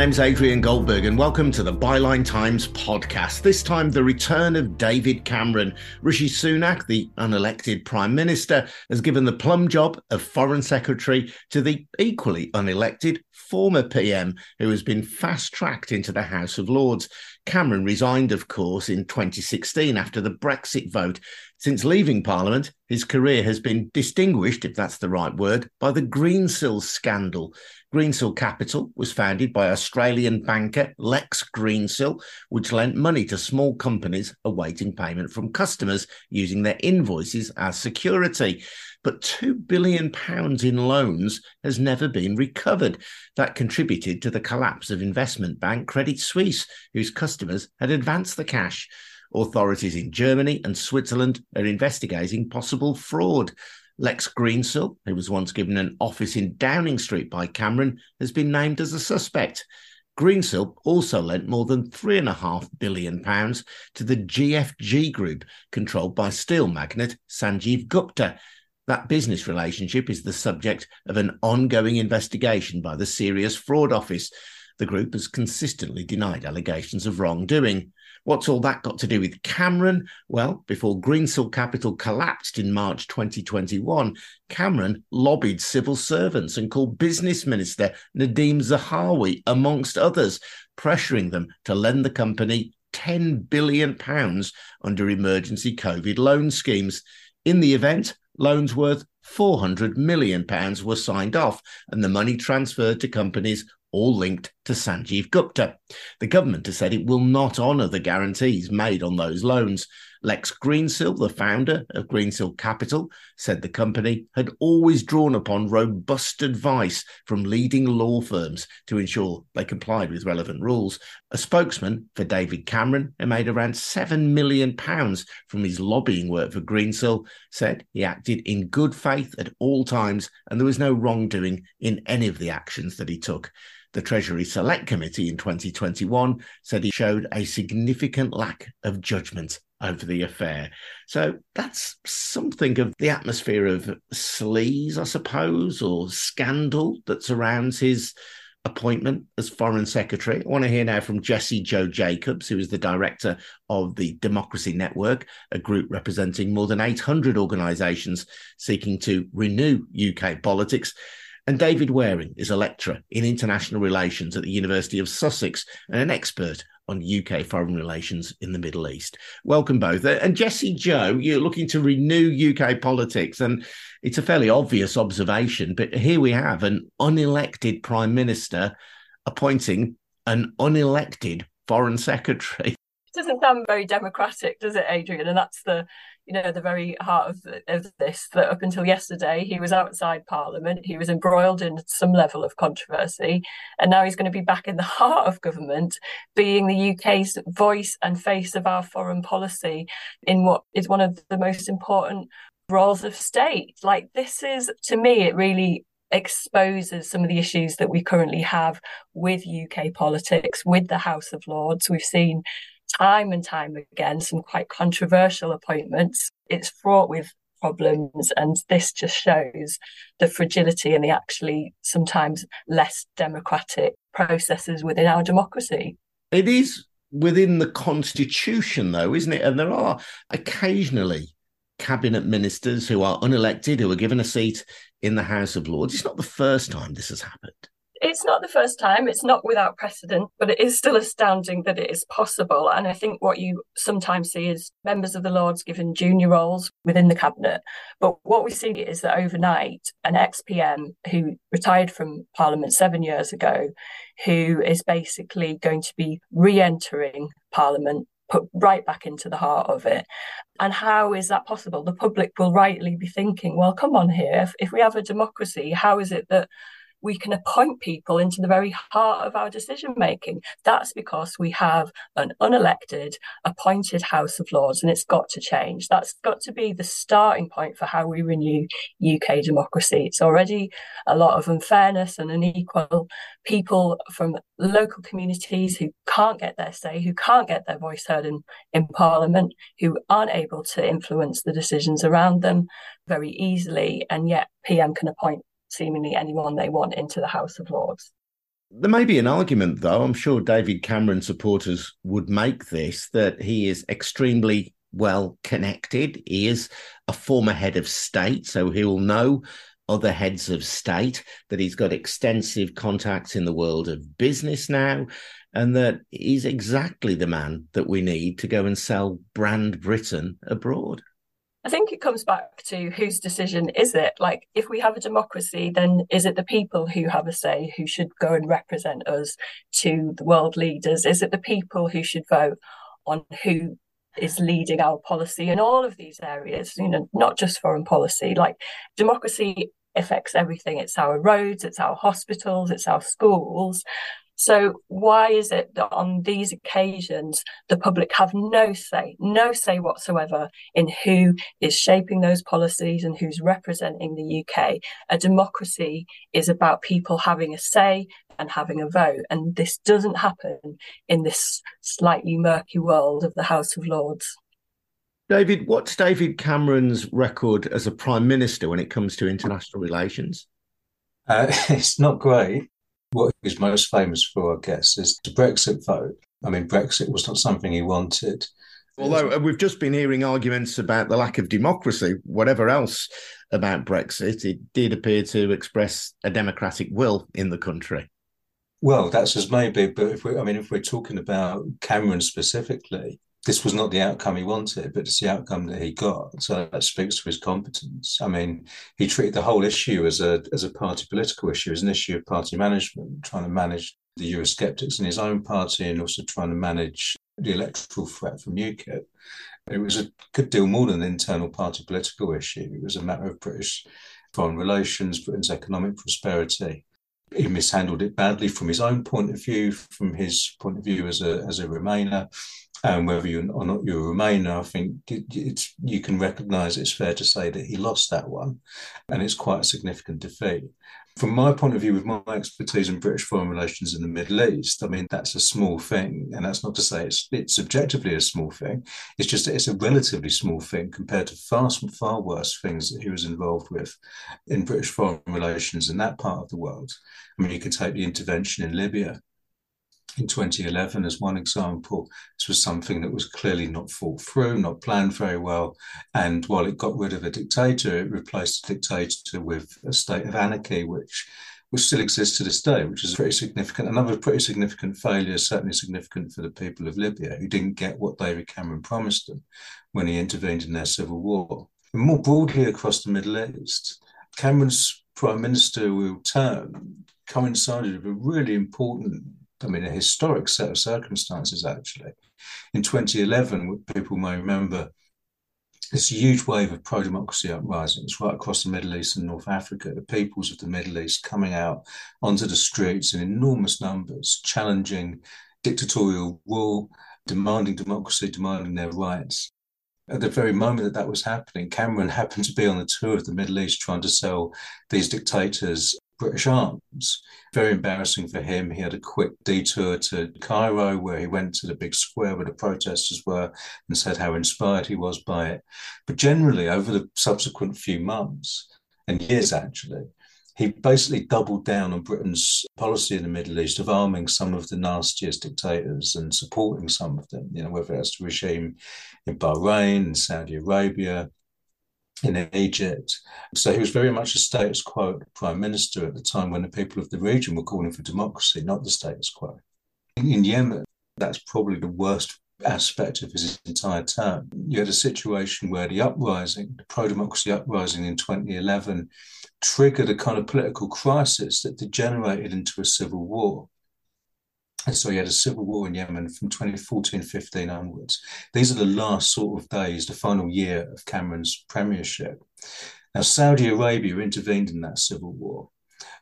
Name's Adrian Goldberg, and welcome to the Byline Times podcast. This time, the return of David Cameron. Rishi Sunak, the unelected Prime Minister, has given the plum job of Foreign Secretary to the equally unelected former PM, who has been fast tracked into the House of Lords. Cameron resigned, of course, in 2016 after the Brexit vote. Since leaving Parliament, his career has been distinguished, if that's the right word, by the Greensill scandal. Greensill Capital was founded by Australian banker Lex Greensill, which lent money to small companies awaiting payment from customers using their invoices as security. But £2 billion in loans has never been recovered. That contributed to the collapse of investment bank Credit Suisse, whose customers had advanced the cash. Authorities in Germany and Switzerland are investigating possible fraud. Lex Greensill, who was once given an office in Downing Street by Cameron, has been named as a suspect. Greensill also lent more than £3.5 billion to the GFG Group, controlled by steel magnate Sanjeev Gupta. That business relationship is the subject of an ongoing investigation by the Serious Fraud Office. The group has consistently denied allegations of wrongdoing. What's all that got to do with Cameron? Well, before Greensill Capital collapsed in March 2021, Cameron lobbied civil servants and called Business Minister Nadhim Zahawi, amongst others, pressuring them to lend the company £10 billion under emergency COVID loan schemes. In the event, loans worth £400 million were signed off and the money transferred to companies all linked to Sanjeev Gupta. The government has said it will not honour the guarantees made on those loans. Lex Greensill, the founder of Greensill Capital, said the company had always drawn upon robust advice from leading law firms to ensure they complied with relevant rules. A spokesman for David Cameron, who made around £7 million from his lobbying work for Greensill, said he acted in good faith at all times and there was no wrongdoing in any of the actions that he took. The Treasury Select Committee in 2021 said he showed a significant lack of judgment over the affair. So that's something of the atmosphere of sleaze, I suppose, or scandal that surrounds his appointment as Foreign Secretary. I want to hear now from Jessie Joe Jacobs, who is the director of the Democracy Network, a group representing more than 800 organisations seeking to renew UK politics. And David Wearing is a lecturer in international relations at the University of Sussex and an expert on UK foreign relations in the Middle East. Welcome both. Uh, and Jessie Joe, you're looking to renew UK politics, and it's a fairly obvious observation, but here we have an unelected prime minister appointing an unelected foreign secretary. Doesn't sound very democratic, does it, Adrian? And that's the you know the very heart of, of this that up until yesterday he was outside parliament he was embroiled in some level of controversy and now he's going to be back in the heart of government being the uk's voice and face of our foreign policy in what is one of the most important roles of state like this is to me it really exposes some of the issues that we currently have with UK politics, with the House of Lords. We've seen time and time again some quite controversial appointments. It's fraught with problems, and this just shows the fragility and the actually sometimes less democratic processes within our democracy. It is within the constitution, though, isn't it? And there are occasionally cabinet ministers who are unelected who are given a seat in the House of Lords. It's not the first time this has happened. It's not the first time, it's not without precedent, but it is still astounding that it is possible. And I think what you sometimes see is members of the Lords given junior roles within the cabinet. But what we see is that overnight, an ex PM who retired from Parliament seven years ago, who is basically going to be re entering Parliament put right back into the heart of it. And how is that possible? The public will rightly be thinking, well, come on here, if, if we have a democracy, how is it that we can appoint people into the very heart of our decision making. That's because we have an unelected, appointed House of Lords, and it's got to change. That's got to be the starting point for how we renew UK democracy. It's already a lot of unfairness and unequal people from local communities who can't get their say, who can't get their voice heard in, in Parliament, who aren't able to influence the decisions around them very easily, and yet PM can appoint seemingly anyone they want into the House of Lords. There may be an argument, though, I'm sure David Cameron supporters would make this, that he is extremely well connected. He is a former head of state, so he will know other heads of state, that he's got extensive contacts in the world of business now, and that he's exactly the man that we need to go and sell brand Britain abroad. I think it comes back to whose decision is it? Like, if we have a democracy, then is it the people who have a say who should go and represent us to the world leaders? Is it the people who should vote on who is leading our policy in all of these areas? You know, not just foreign policy. Like, democracy affects everything. It's our roads, it's our hospitals, it's our schools. So why is it that on these occasions the public have no say, no say whatsoever in who is shaping those policies and who's representing the UK? A democracy is about people having a say and having a vote, and this doesn't happen in this slightly murky world of the House of Lords. David, what's David Cameron's record as a prime minister when it comes to international relations? Uh, it's not great what he's most famous for, I guess, is the Brexit vote. I mean, Brexit was not something he wanted. Although uh, we've just been hearing arguments about the lack of democracy, whatever else about Brexit, it did appear to express a democratic will in the country. Well, that's as maybe, but if we, I mean, if we're talking about Cameron specifically, this was not the outcome he wanted, but it's the outcome that he got. So that speaks to his competence. I mean, he treated the whole issue as a as a party political issue, as an issue of party management, trying to manage the Eurosceptics in his own party and also trying to manage the electoral threat from UKIP. It was a good deal more than an internal party political issue. It was a matter of British foreign relations, Britain's economic prosperity. He mishandled it badly from his own point of view, from his point of view as a as a Remainer and whether you or not you're a Remainer, I think it's you can recognise it's fair to say that he lost that one, and it's quite a significant defeat. From my point of view, with my expertise in British foreign relations in the Middle East, I mean that's a small thing, and that's not to say it's it's subjectively a small thing. It's just that it's a relatively small thing compared to far far worse things that he was involved with in British foreign relations in that part of the world. I mean, you could take the intervention in Libya in 2011 as one example. This was something that was clearly not thought through, not planned very well. And while it got rid of a dictator, it replaced a dictator with a state of anarchy, which which still exists to this day, which is pretty significant. Another pretty significant failure, certainly significant for the people of Libya, who didn't get what David Cameron promised them when he intervened in their civil war. And more broadly across the Middle East, Cameron's prime ministerial term coincided with a really important I mean, a historic set of circumstances, actually. In 2011, people may remember this huge wave of pro democracy uprisings right across the Middle East and North Africa, the peoples of the Middle East coming out onto the streets in enormous numbers, challenging dictatorial rule, demanding democracy, demanding their rights. At the very moment that that was happening, Cameron happened to be on the tour of the Middle East trying to sell these dictators British arms. Very embarrassing for him. He had a quick detour to Cairo where he went to the big square where the protesters were and said how inspired he was by it. But generally, over the subsequent few months and years actually, he basically doubled down on Britain's policy in the Middle East of arming some of the nastiest dictators and supporting some of them, you know, whether that's the regime in Bahrain and Saudi Arabia, in Egypt. So he was very much a status quo prime minister at the time when the people of the region were calling for democracy, not the status quo. In Yemen, that's probably the worst aspect of his entire term. You had a situation where the uprising, the pro democracy uprising in 2011, triggered a kind of political crisis that degenerated into a civil war. And so you had a civil war in Yemen from 2014 15 onwards. These are the last sort of days, the final year of Cameron's premiership. Now, Saudi Arabia intervened in that civil war.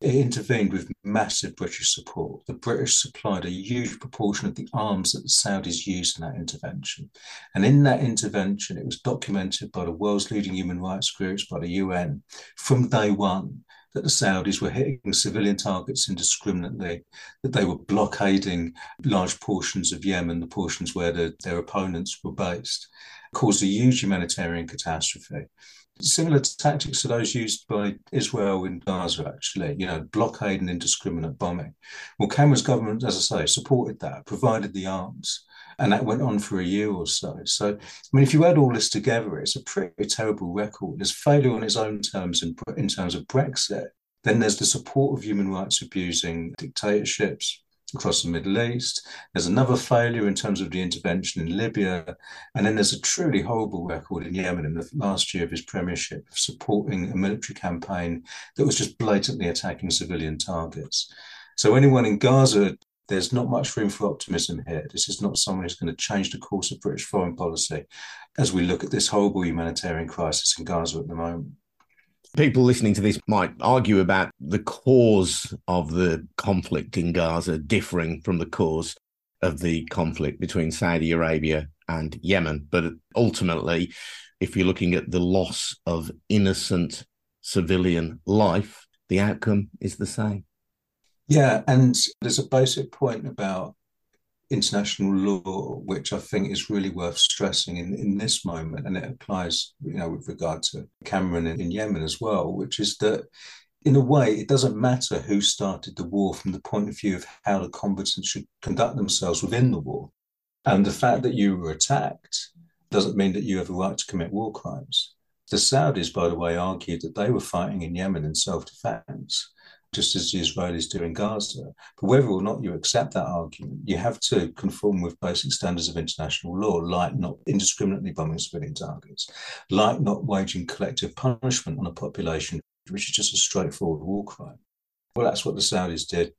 It intervened with massive British support. The British supplied a huge proportion of the arms that the Saudis used in that intervention. And in that intervention, it was documented by the world's leading human rights groups, by the UN, from day one, that the Saudis were hitting civilian targets indiscriminately, that they were blockading large portions of Yemen, the portions where the, their opponents were based, caused a huge humanitarian catastrophe. Similar tactics to those used by Israel in Gaza, actually, you know, blockade and indiscriminate bombing. Well, Cameron's government, as I say, supported that, provided the arms, and that went on for a year or so. So, I mean, if you add all this together, it's a pretty terrible record. There's failure on its own terms in, in terms of Brexit. Then there's the support of human rights abusing dictatorships across the Middle East. There's another failure in terms of the intervention in Libya. And then there's a truly horrible record in Yemen in the last year of his premiership of supporting a military campaign that was just blatantly attacking civilian targets. So anyone in Gaza, there's not much room for optimism here. This is not someone who's going to change the course of British foreign policy as we look at this horrible humanitarian crisis in Gaza at the moment people listening to this might argue about the cause of the conflict in Gaza differing from the cause of the conflict between Saudi Arabia and Yemen. But ultimately, if you're looking at the loss of innocent civilian life, the outcome is the same. Yeah, and there's a basic point about international law, which I think is really worth stressing in, in this moment, and it applies, you know, with regard to Cameron in, in Yemen as well, which is that in a way, it doesn't matter who started the war from the point of view of how the combatants should conduct themselves within the war. And the fact that you were attacked doesn't mean that you have a right to commit war crimes. The Saudis, by the way, argued that they were fighting in Yemen in self defense just as the Israelis do in Gaza. But whether or not you accept that argument, you have to conform with basic standards of international law, like not indiscriminately bombing civilian targets, like not waging collective punishment on a population, which is just a straightforward war crime. Well, that's what the Saudis did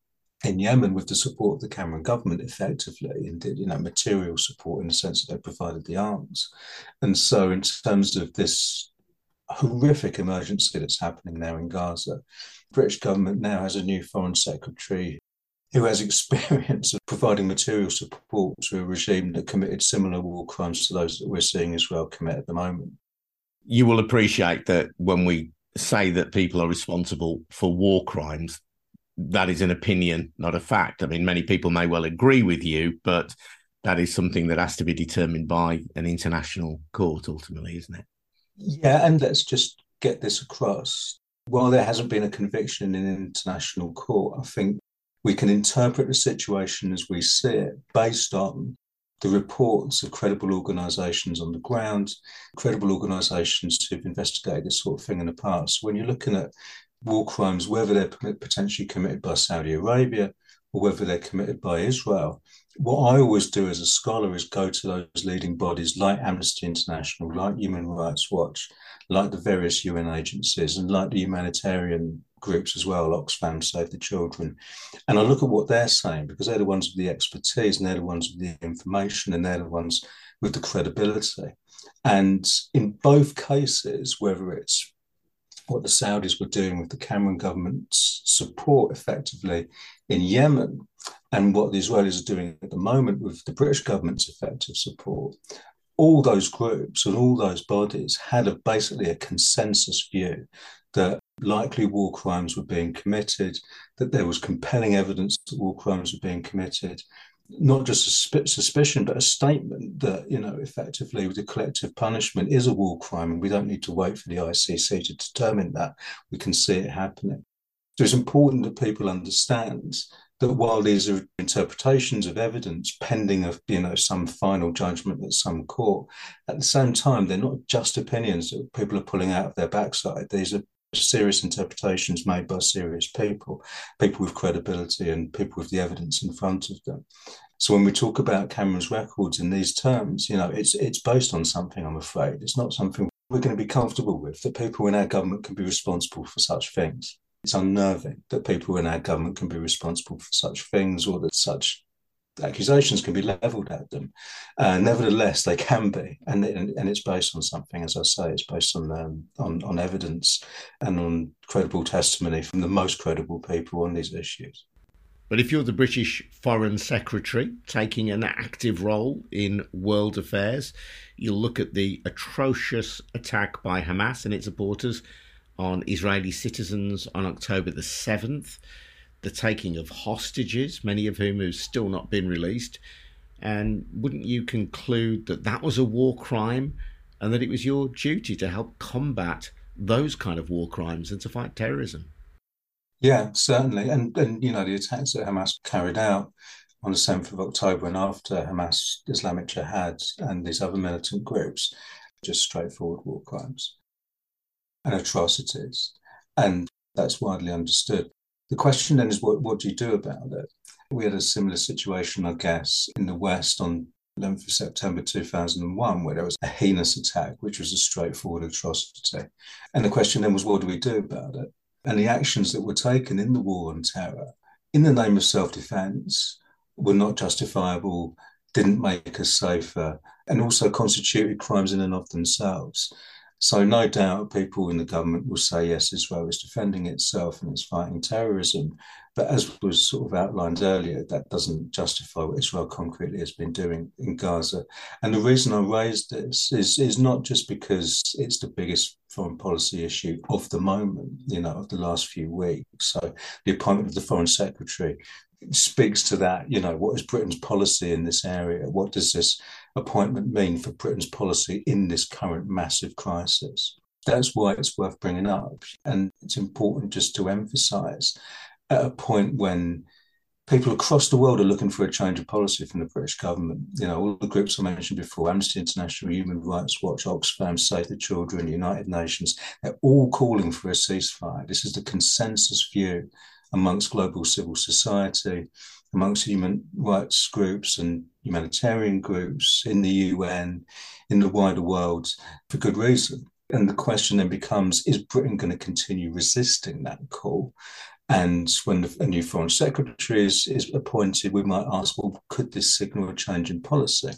in Yemen with the support of the Cameron government effectively and did, you know, material support in the sense that they provided the arms. And so in terms of this horrific emergency that's happening now in Gaza, The British government now has a new foreign secretary who has experience of providing material support to a regime that committed similar war crimes to those that we're seeing Israel commit at the moment. You will appreciate that when we say that people are responsible for war crimes, that is an opinion, not a fact. I mean, many people may well agree with you, but that is something that has to be determined by an international court ultimately, isn't it? Yeah, and let's just get this across while there hasn't been a conviction in an international court, I think we can interpret the situation as we see it based on the reports of credible organisations on the ground, credible organisations who've investigated this sort of thing in the past. When you're looking at war crimes, whether they're potentially committed by Saudi Arabia or whether they're committed by Israel, what I always do as a scholar is go to those leading bodies like Amnesty International, like Human Rights Watch, like the various UN agencies, and like the humanitarian groups as well, Oxfam, Save the Children. And I look at what they're saying because they're the ones with the expertise and they're the ones with the information and they're the ones with the credibility. And in both cases, whether it's what the Saudis were doing with the Cameron government's support effectively in Yemen and what the Israelis are doing at the moment with the British government's effective support, all those groups and all those bodies had a, basically a consensus view that likely war crimes were being committed, that there was compelling evidence that war crimes were being committed, not just a suspicion, but a statement that, you know, effectively the collective punishment is a war crime and we don't need to wait for the ICC to determine that. We can see it happening. So it's important that people understand that while these are interpretations of evidence pending of you know some final judgment at some court, at the same time they're not just opinions that people are pulling out of their backside. These are serious interpretations made by serious people, people with credibility and people with the evidence in front of them. So when we talk about Cameron's records in these terms, you know, it's it's based on something, I'm afraid. It's not something we're going to be comfortable with, that people in our government can be responsible for such things. It's unnerving that people in our government can be responsible for such things or that such accusations can be leveled at them. Uh, nevertheless, they can be, and, and, and it's based on something. As I say, it's based on um, on on evidence and on credible testimony from the most credible people on these issues. But if you're the British Foreign Secretary taking an active role in world affairs, you'll look at the atrocious attack by Hamas and its supporters on Israeli citizens on October the 7th the taking of hostages, many of whom have still not been released. And wouldn't you conclude that that was a war crime and that it was your duty to help combat those kind of war crimes and to fight terrorism. Yeah, certainly. And, and you know, the attacks that Hamas carried out on the 7th of October and after Hamas, Islamic Jihad, and these other militant groups, just straightforward war crimes and atrocities. And that's widely understood. The question then is what, what do you do about it? We had a similar situation, I guess, in the West on 11th of September 2001, where there was a heinous attack, which was a straightforward atrocity. And the question then was, what do we do about it? And the actions that were taken in the war on terror, in the name of self defense, were not justifiable, didn't make us safer, and also constituted crimes in and of themselves. So, no doubt people in the government will say, yes, Israel is defending itself and it's fighting terrorism. But as was sort of outlined earlier, that doesn't justify what Israel concretely has been doing in Gaza. And the reason I raised this is, is not just because it's the biggest foreign policy issue of the moment, you know, of the last few weeks. So the appointment of the foreign secretary speaks to that. You know, what is Britain's policy in this area? What does this appointment mean for Britain's policy in this current massive crisis? That's why it's worth bringing up. And it's important just to emphasize at a point when people across the world are looking for a change of policy from the British government. You know, all the groups I mentioned before, Amnesty International, Human Rights Watch, Oxfam, Save the Children, United Nations, they're all calling for a ceasefire. This is the consensus view amongst global civil society, amongst human rights groups and humanitarian groups in the UN, in the wider world, for good reason. And the question then becomes is Britain going to continue resisting that call? And when a new foreign secretary is, is appointed, we might ask, well, could this signal a change in policy?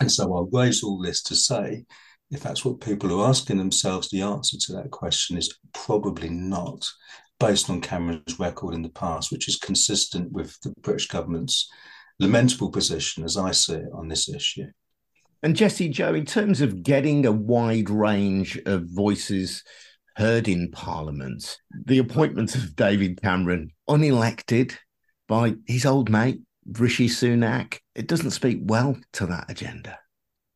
And so I'll raise all this to say, if that's what people are asking themselves, the answer to that question is probably not, based on Cameron's record in the past, which is consistent with the British government's lamentable position, as I see it, on this issue. And Jessie Joe, in terms of getting a wide range of voices heard in Parliament the appointment of David Cameron, unelected by his old mate, Rishi Sunak. It doesn't speak well to that agenda.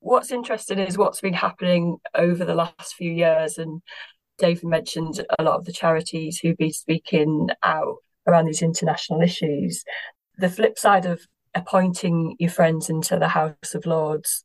What's interesting is what's been happening over the last few years. And David mentioned a lot of the charities who've been speaking out around these international issues. The flip side of appointing your friends into the House of Lords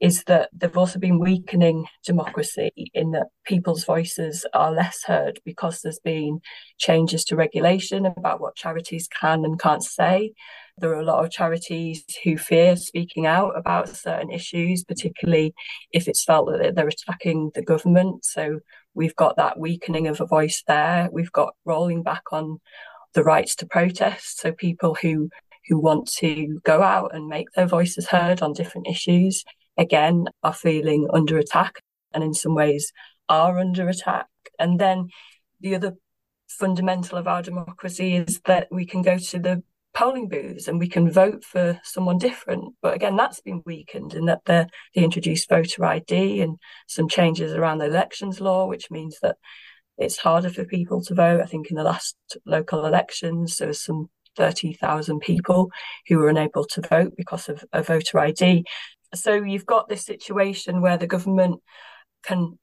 is that they've also been weakening democracy in that people's voices are less heard because there's been changes to regulation about what charities can and can't say. There are a lot of charities who fear speaking out about certain issues, particularly if it's felt that they're attacking the government. So we've got that weakening of a voice there. We've got rolling back on the rights to protest. So people who who want to go out and make their voices heard on different issues, again, are feeling under attack and in some ways are under attack. And then the other fundamental of our democracy is that we can go to the polling booths and we can vote for someone different. But again, that's been weakened in that they introduced voter ID and some changes around the elections law, which means that it's harder for people to vote. I think in the last local elections, there was some 30,000 people who were unable to vote because of a voter ID. So you've got this situation where the government can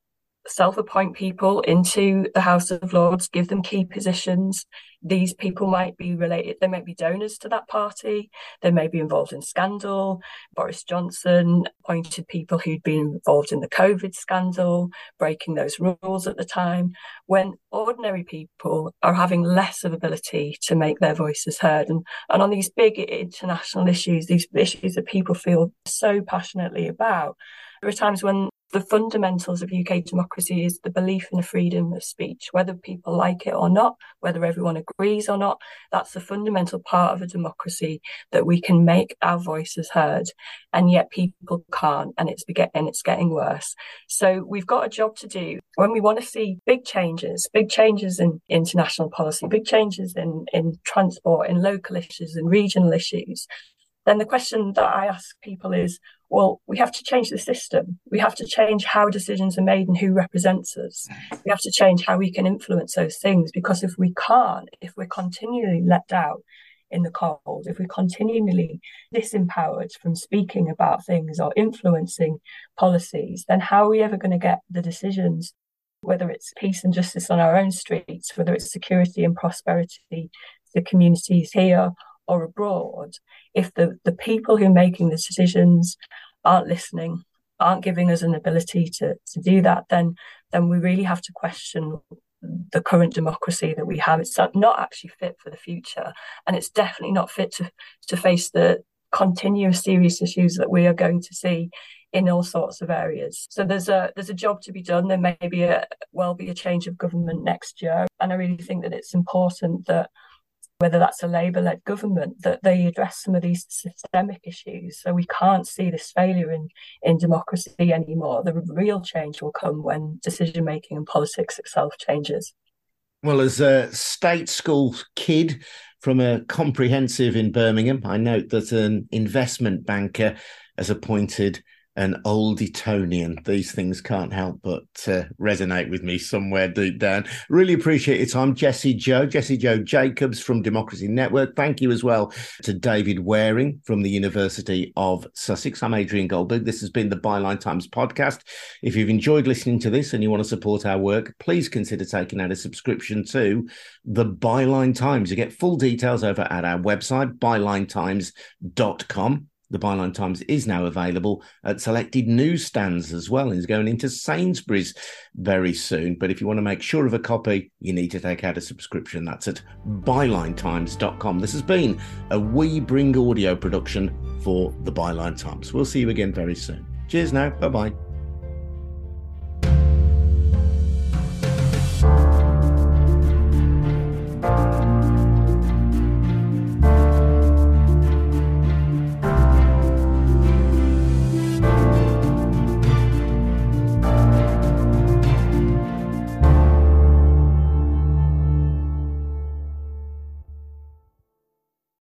self appoint people into the House of Lords, give them key positions. These people might be related, they might be donors to that party, they may be involved in scandal. Boris Johnson appointed people who'd been involved in the COVID scandal, breaking those rules at the time, when ordinary people are having less of ability to make their voices heard. And, and on these big international issues, these issues that people feel so passionately about, there are times when the fundamentals of UK democracy is the belief in the freedom of speech, whether people like it or not, whether everyone agrees or not. That's the fundamental part of a democracy that we can make our voices heard, and yet people can't, and it's and it's getting worse. So we've got a job to do when we want to see big changes, big changes in international policy, big changes in in transport, in local issues, and regional issues. Then the question that I ask people is well, we have to change the system. We have to change how decisions are made and who represents us. We have to change how we can influence those things because if we can't, if we're continually let down, in the cold, if we're continually disempowered from speaking about things or influencing policies, then how are we ever going to get the decisions, whether it's peace and justice on our own streets, whether it's security and prosperity, the communities here or abroad, if the, the people who are making the decisions aren't listening, aren't giving us an ability to, to do that, then then we really have to question the current democracy that we have. It's not actually fit for the future, and it's definitely not fit to to face the continuous serious issues that we are going to see in all sorts of areas. So there's a there's a job to be done. There may be a well be a change of government next year, and I really think that it's important that whether that's a Labour led government, that they address some of these systemic issues. So we can't see this failure in, in democracy anymore. The real change will come when decision making and politics itself changes. Well, as a state school kid from a comprehensive in Birmingham, I note that an investment banker has appointed an old Etonian. These things can't help but uh, resonate with me somewhere deep down. Really appreciate your time, Jessie Joe, Jessie Joe Jacobs from Democracy Network. Thank you as well to David Wearing from the University of Sussex. I'm Adrian Goldberg. This has been the Byline Times podcast. If you've enjoyed listening to this and you want to support our work, please consider taking out a subscription to the Byline Times. You get full details over at our website, bylinetimes.com. The Byline Times is now available at selected newsstands as well is going into Sainsbury's very soon. But if you want to make sure of a copy, you need to take out a subscription. That's at bylinetimes.com. This has been a We Bring audio production for the Byline Times. We'll see you again very soon. Cheers now. Bye bye.